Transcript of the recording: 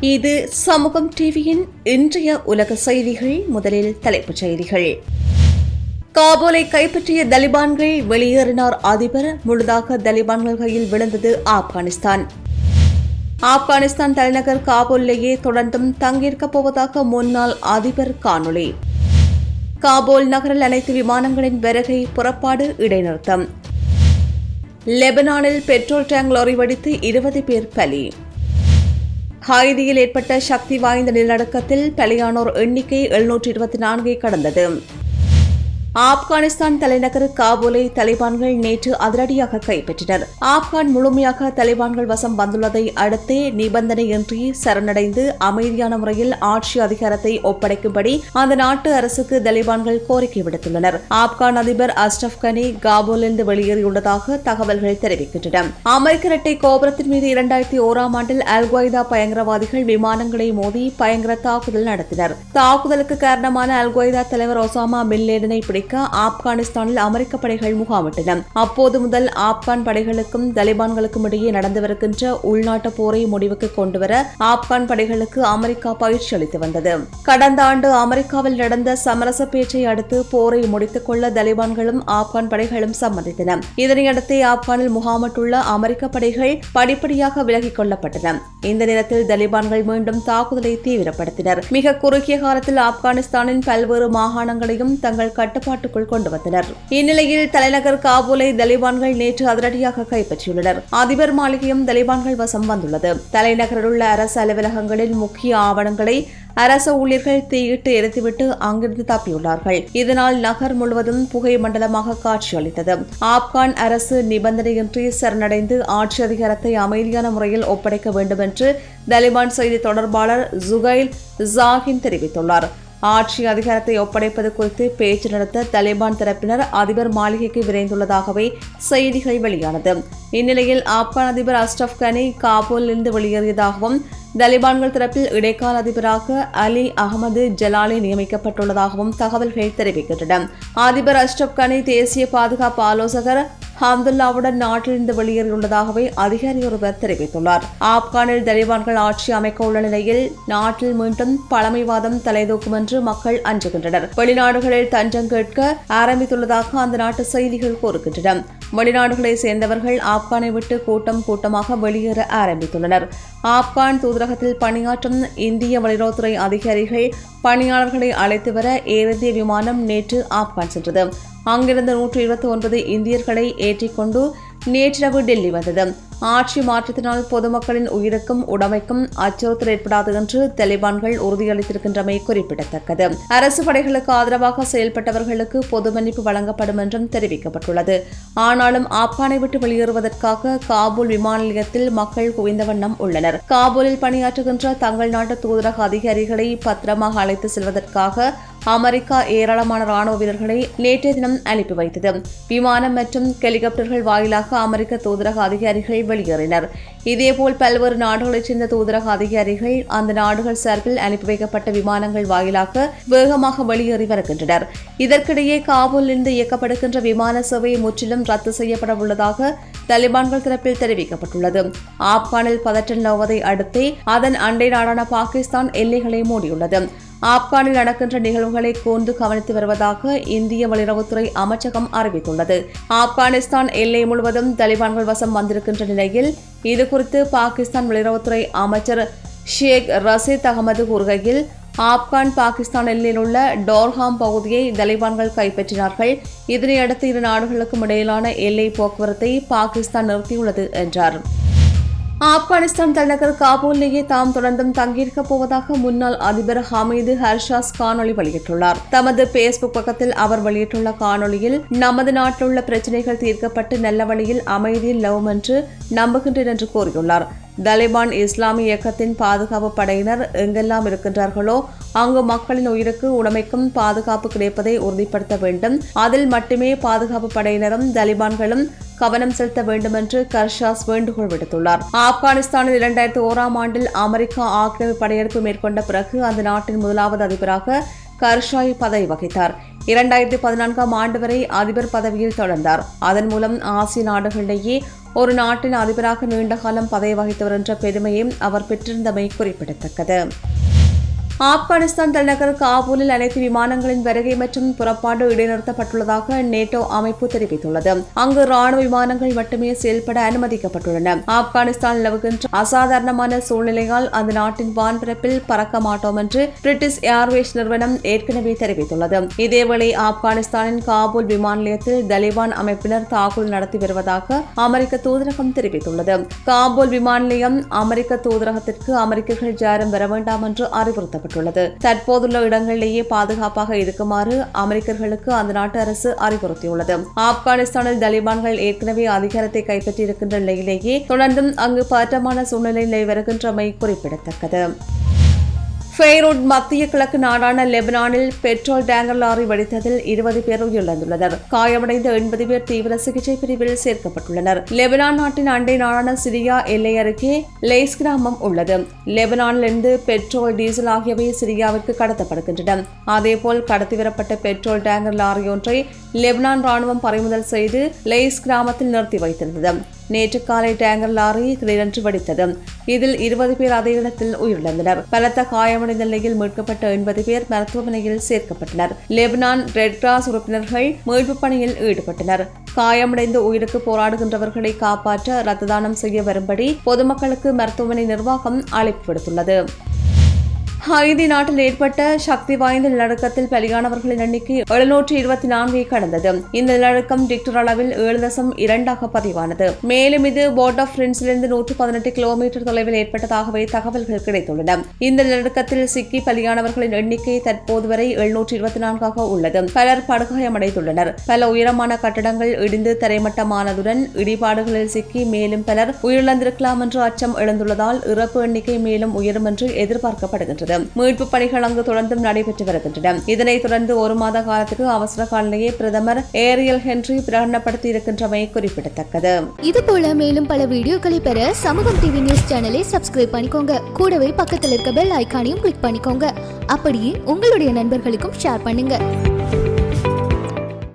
இது சமூகம் டிவியின் இன்றைய உலக செய்திகள். முதலில் தலைப்புச் செய்திகள். காபூலை கைப்பற்றிய தலிபான்கள் வெளியேறினார் அதிபர். முழுதாக தலிபான்கள் கையில் விழுந்தது ஆப்கானிஸ்தான். ஆப்கானிஸ்தான் தலைநகர் காபூலிலேயே தொடர்ந்தும் தங்கியிருக்கப் போவதாக முன்னாள் அதிபர் காணொளி. காபூல் நகரில் அனைத்து விமானங்களின் வருகை புறப்பாடு இடைநிறுத்தம். லெபனானில் பெட்ரோல் டேங்க் லாரி வெடித்து இருபது பேர் பலி. ஹைதியில் ஏற்பட்ட சக்தி வாய்ந்த நிலநடுக்கத்தில் பலியானோர் எண்ணிக்கை எழுநூற்றி இருபத்தி நான்கை கடந்தது. ஆப்கானிஸ்தான் தலைநகர் காபூலை தலிபான்கள் நேற்று அதிரடியாக கைப்பற்றினர். ஆப்கான் முழுமையாக தலிபான்கள் வசம் வந்துள்ளதை அடுத்தே நிபந்தனையின்றி சரணடைந்து அமைதியான முறையில் ஆட்சி அதிகாரத்தை ஒப்படைக்கும்படி அந்த நாட்டு அரசுக்கு தலிபான்கள் கோரிக்கை விடுத்துள்ளனர். ஆப்கான் அதிபர் அஸ்டப் கனி காபூலிருந்து வெளியேறியுள்ளதாக தகவல்கள் தெரிவிக்கின்றன. அமெரிக்க இரட்டை கோபுரத்தின் மீது இரண்டாயிரத்தி ஓராம் ஆண்டில் அல்கொய்தா பயங்கரவாதிகள் விமானங்களை மோதி பயங்கர தாக்குதல் நடத்தினர். தாக்குதலுக்கு காரணமான அல்கொய்தா தலைவர் ஒசாமா மில்லேடனை பிடிக்க ஆப்கானிஸ்தானில் அமெரிக்க படைகள் முகாமிட்டன. அப்போது முதல் ஆப்கான் படைகளுக்கும் தலிபான்களுக்கும் இடையே நடந்து வருகின்ற உள்நாட்டு போரை முடிவுக்கு கொண்டுவர ஆப்கான் படைகளுக்கு அமெரிக்கா பயிற்சி அளித்து வந்தது. கடந்த ஆண்டு அமெரிக்காவில் நடந்த சமரச பேச்சை அடுத்து போரை முடித்துக் கொள்ள தலிபான்களும் ஆப்கான் படைகளும் சம்மதித்தன. இதனையடுத்து ஆப்கானில் முகாமிட்டுள்ள அமெரிக்க படைகள் படிப்படியாக விலகிக் கொள்ளப்பட்டன. இந்த நேரத்தில் தலிபான்கள் மீண்டும் தாக்குதலை தீவிரப்படுத்தினர். மிக குறுகிய காலத்தில் ஆப்கானிஸ்தானின் பல்வேறு மாகாணங்களையும் தங்கள் கட்டுப்பாடு கட்டுப்பாட்டுக்குள் கொண்டு வந்தனர். இந்நிலையில் தலைநகர் காபூலை தலிபான்கள் நேற்று அதிரடியாக கைப்பற்றியுள்ளனர். அதிபர் மாளிகையும் தலிபான்கள் வசம் வந்துள்ளது. தலைநகரில் உள்ள அரசு அலுவலகங்களின் முக்கிய ஆவணங்களை அரச ஊழியர்கள் தீயிட்டு எரித்துவிட்டு அங்கிருந்து தப்பியுள்ளார்கள். இதனால் நகர் முழுவதும் புகை மண்டலமாக காட்சியளித்தது. ஆப்கான் அரசு நிபந்தனையின்றி சரணடைந்து ஆட்சி அதிகாரத்தை அமைதியான முறையில் ஒப்படைக்க வேண்டும் என்று தலிபான் செய்தி தொடர்பாளர் ஜுகைல் ஜாகின் தெரிவித்துள்ளார். ஆட்சி அதிகாரத்தை ஒப்படைப்பது குறித்து பேச்சு நடத்த தலிபான் தரப்பினர் அதிபர் மாளிகைக்கு விரைந்துள்ளதாகவே செய்திகள் வெளியானது. இந்நிலையில் ஆப்கான் அதிபர் அஸ்டப் கனி காபூலிலிருந்து வெளியேறியதாகவும் தலிபான்கள் தரப்பில் இடைக்கால அதிபராக அலி அகமது ஜலாலி நியமிக்கப்பட்டுள்ளதாகவும் தகவல்கள் தெரிவிக்கின்றன. அதிபர் அஷ்ரப் கனி தேசிய பாதுகாப்பு ஆலோசகர் ஹம்துல்லாவுடன் நாட்டிலிருந்து வெளியேறியுள்ளதாகவே அதிகாரி ஒருவர் தெரிவித்துள்ளார். ஆப்கானில் தலிபான்கள் ஆட்சி அமைக்க உள்ள நிலையில் நாட்டில் மீண்டும் பழமைவாதம் தலைதூக்கும் என்று மக்கள் அஞ்சுகின்றனர். வெளிநாடுகளில் தஞ்சம் கேட்க ஆரம்பித்துள்ளதாக அந்த நாட்டு செய்திகள் கூறுகின்றன. வெளிநாடுகளை சேர்ந்தவர்கள் ஆப்கானை விட்டு கூட்டம் கூட்டமாக வெளியேற ஆரம்பித்துள்ளனர். ஆப்கான் தூதரகத்தில் பணியாற்றும் இந்திய வெளியுறவுத்துறை அதிகாரிகள் பணியாளர்களை அழைத்து வர ஏர் இந்திய விமானம் நேற்று ஆப்கான் சென்றது. அங்கிருந்து நூற்றி இருபத்தி ஒன்பது இந்தியர்களை ஏற்றிக்கொண்டு நேற்றிரவு டெல்லி வந்தது. ஆட்சி மாற்றத்தினால் பொதுமக்களின் உயிருக்கும் உடமைக்கும் அச்சுறுத்தல் ஏற்படாது என்று தலிபான்கள் உறுதியளித்திருக்கின்றமை குறிப்பிடத்தக்கது. அரசு படைகளுக்கு ஆதரவாக செயல்பட்டவர்களுக்கு பொது மன்னிப்பு வழங்கப்படும் என்றும் தெரிவிக்கப்பட்டுள்ளது. ஆனாலும் ஆப்கானை விட்டு வெளியேறுவதற்காக காபூல் விமான நிலையத்தில் மக்கள் குவிந்த வண்ணம் உள்ளனர். காபூலில் பணியாற்றுகின்ற தங்கள் நாட்டு தூதரக அதிகாரிகளை பத்திரமாக அழைத்து செல்வதற்காக அமெரிக்கா ஏராளமான ராணுவ வீரர்களை நேற்றைய தினம் அனுப்பி வைத்தது. விமானம் மற்றும் ஹெலிகாப்டர்கள் வாயிலாக அமெரிக்க தூதரக அதிகாரிகள் வெளியேறினர். இதேபோல் பல்வேறு நாடுகளைச் சேர்ந்த தூதரக அதிகாரிகள் அந்த நாடுகள் சார்பில் அனுப்பி வைக்கப்பட்ட விமானங்கள் வாயிலாக வேகமாக வெளியேறி வருகின்றனர். இதற்கிடையே காபூலிருந்து இயக்கப்படுகின்ற விமான சேவை முற்றிலும் ரத்து செய்யப்பட உள்ளதாக தலிபான்கள் தரப்பில் தெரிவிக்கப்பட்டுள்ளது. ஆப்கானில் பதற்றம் நிலவுவதை அடுத்தே அதன் அண்டை நாடான பாகிஸ்தான் எல்லைகளை மூடியுள்ளது. ஆப்கானில் நடக்கின்ற நிகழ்வுகளை கூர்ந்து கவனித்து வருவதாக இந்திய வெளியுறவுத்துறை அமைச்சகம் அறிவித்துள்ளது. ஆப்கானிஸ்தான் எல்லை முழுவதும் தலிபான்கள் வசம் வந்திருக்கின்ற நிலையில் இதுகுறித்து பாகிஸ்தான் வெளியுறவுத்துறை அமைச்சர் ஷேக் ரசீத் அகமது கூறுகையில் ஆப்கான் பாகிஸ்தான் எல்லையில் உள்ள டோர்ஹாம் பகுதியை தலிபான்கள் கைப்பற்றினார்கள். இதனையடுத்து இரு நாடுகளுக்கும் இடையிலான எல்லை போக்குவரத்தை பாகிஸ்தான் நிறுத்தியுள்ளது என்றார். ஆப்கானிஸ்தான் தலைநகர் காபூலிலேயே தாம் தொடர்ந்தும் தங்கியிருக்கப் போவதாக முன்னாள் அதிபர் ஹமீது ஹர்ஷாஸ் காணொலி வெளியிட்டுள்ளார். தமது பேஸ்புக் பக்கத்தில் அவர் வெளியிட்டுள்ள காணொலியில் நமது நாட்டில் உள்ள பிரச்சினைகள் தீர்க்கப்பட்டு நல்ல வழியில் அமைதியில் லவும் என்று நம்புகின்றேன் என்று கூறியுள்ளார். தலிபான் இஸ்லாமிய இயக்கத்தின் பாதுகாப்பு படையினர் எங்கெல்லாம் இருக்கின்றார்களோ அங்கு மக்களின் உயிருக்கு உடைமைக்கும் பாதுகாப்பு கிடைப்பதை உறுதிப்படுத்த வேண்டும். அதில் மட்டுமே பாதுகாப்பு படையினரும் தலிபான்களும் கவனம் செலுத்த வேண்டும் என்று கர்ஷாஸ் வேண்டுகோள் விடுத்துள்ளார். ஆப்கானிஸ்தானில் இரண்டாயிரத்தி ஓராம் ஆண்டில் அமெரிக்கா ஆக்கிரமிப்பு படையெடுப்பு மேற்கொண்ட பிறகு அந்த நாட்டின் முதலாவது அதிபராக கர்ஷாய் பதவி வகித்தார். இரண்டாயிரத்தி பதினான்காம் ஆண்டு வரை அதிபர் பதவியில் தொடர்ந்தார். அதன் மூலம் ஆசிய நாடுகளிலேயே ஒரு நாட்டின் அதிபராக நீண்ட காலம் பதவி வகித்தவர் என்ற பெருமையும் அவர் பெற்றிருந்தமை குறிப்பிடத்தக்கது. ஆப்கானிஸ்தான் தலைநகர் காபூலில் அனைத்து விமானங்களின் வருகை மற்றும் புறப்பாடு இடைநிறுத்தப்பட்டுள்ளதாக நேட்டோ அமைப்பு தெரிவித்துள்ளது. அங்கு ராணுவ விமானங்கள் மட்டுமே செயல்பட அனுமதிக்கப்பட்டுள்ளன. ஆப்கானிஸ்தான் நிலவுகின்ற அசாதாரணமான சூழ்நிலையால் அந்த நாட்டின் வான்பரப்பில் பறக்க மாட்டோம் என்று பிரிட்டிஷ் ஏர்வேஸ் நிறுவனம் ஏற்கனவே தெரிவித்துள்ளது. இதேவேளை ஆப்கானிஸ்தானின் காபூல் விமான நிலையத்தில் தலிபான் அமைப்பினர் தாக்குதல் நடத்தி வருவதாக அமெரிக்க தூதரகம் தெரிவித்துள்ளது. காபூல் விமான நிலையம் அமெரிக்க தூதரகத்திற்கு அமெரிக்கர்கள் ஜாரம் வர வேண்டாம் என்று அறிவுறுத்தப்பட்டது வழங்கப்பட்டுள்ளது தற்போதுள்ள இடங்களிலேயே பாதுகாப்பாக இருக்குமாறு அமெரிக்கர்களுக்கு அந்த நாட்டு அரசு அறிவுறுத்தியுள்ளது. ஆப்கானிஸ்தானில் தலிபான்கள் ஏற்கனவே அதிகாரத்தை கைப்பற்றியிருக்கின்ற நிலையிலேயே தொடர்ந்தும் அங்கு பதற்றமான சூழ்நிலை நிலை வருகின்றமை குறிப்பிடத்தக்கது. ஃபெய்ரூட் மத்திய கிழக்கு நாடான லெபனானில் பெட்ரோல் டேங்கர் லாரி வெடித்ததில் இருபது பேர் உயிரிழந்துள்ளனர். காயமடைந்த எண்பது பேர் தீவிர சிகிச்சை பிரிவில் சேர்க்கப்பட்டுள்ளனர். லெபனான் நாட்டின் அண்டை நாடான சிரியா எல்லை அருகே லேஸ் கிராமம் உள்ளது. லெபனானிலிருந்து பெட்ரோல் டீசல் ஆகியவை சிரியாவிற்கு கடத்தப்படுகின்றன. அதேபோல் கடத்தி வரப்பட்ட பெட்ரோல் டேங்கர் லாரி ஒன்றை லெபனான் ராணுவம் பறிமுதல் செய்து லேஸ் கிராமத்தில் நிறுத்தி வைத்திருந்தது. நேற்று காலை டேங்கர் லாரி திடீரென்று வெடித்தது. இதில் இருபது பேர் அதே இடத்தில் உயிரிழந்தனர். பலத்த காயமடைந்த நிலையில் மீட்கப்பட்ட எண்பது பேர் மருத்துவமனையில் சேர்க்கப்பட்டனர். லெபனான் ரெட் கிராஸ் உறுப்பினர்கள் மீட்பு பணியில் ஈடுபட்டனர். காயமடைந்து உயிருக்கு போராடுகின்றவர்களை காப்பாற்ற ரத்த தானம் செய்ய வரும்படி பொதுமக்களுக்கு மருத்துவமனை நிர்வாகம் அழைப்பு விடுத்துள்ளது. ஹைதி நாட்டில் ஏற்பட்ட சக்தி வாய்ந்த நிலநடுக்கத்தில் பலியானவர்களின் எண்ணிக்கை எழுநூற்றி இருபத்தி நான்கை கடந்தது. இந்த நிலநடுக்கம் டிக்டர் அளவில் ஏழு தசம் இரண்டாக பதிவானது. மேலும் இது போர்ட் ஆஃப் பிரின்ஸிலிருந்து நூற்று பதினெட்டு கிலோமீட்டர் தொலைவில் ஏற்பட்டதாகவே தகவல்கள் கிடைத்துள்ளன. இந்த நிலநடுக்கத்தில் சிக்கி பலியானவர்களின் எண்ணிக்கை தற்போது வரை எழுநூற்றி இருபத்தி நான்காக உள்ளது. பலர் படுகாயமடைந்துள்ளனர். பல உயரமான கட்டடங்கள் இடிந்து தரைமட்டமானதுடன் இடிபாடுகளில் சிக்கி மேலும் பலர் உயிரிழந்திருக்கலாம் என்ற அச்சம் எழுந்துள்ளதால் இறப்பு எண்ணிக்கை மேலும் உயரும் என்று எதிர்பார்க்கப்படுகின்றது. மீட்பு பணிகள் அங்கு தொடர்ந்தும் நடைபெற்று வருகின்றன. இதனைத் தொடர்ந்து ஒரு மாத காலத்துக்கு அவசர காலநிலையை பிரதமர் ஏரியல் ஹென்றி பிரகடனப்படுத்தி இருக்கின்றமை குறிப்பிடத்தக்கது. இது போல மேலும் பல வீடியோக்களை பெற சமூகம் டிவி நியூஸ் சேனலை சப்ஸ்கிரைப் பண்ணிக்கோங்க. கூடவே பக்கத்தில் இருக்க பெல் ஐக்கானையும் கிளிக் பண்ணிக்கோங்க. அப்படியே உங்களுடைய நண்பர்களுக்கும் ஷேர் பண்ணுங்க.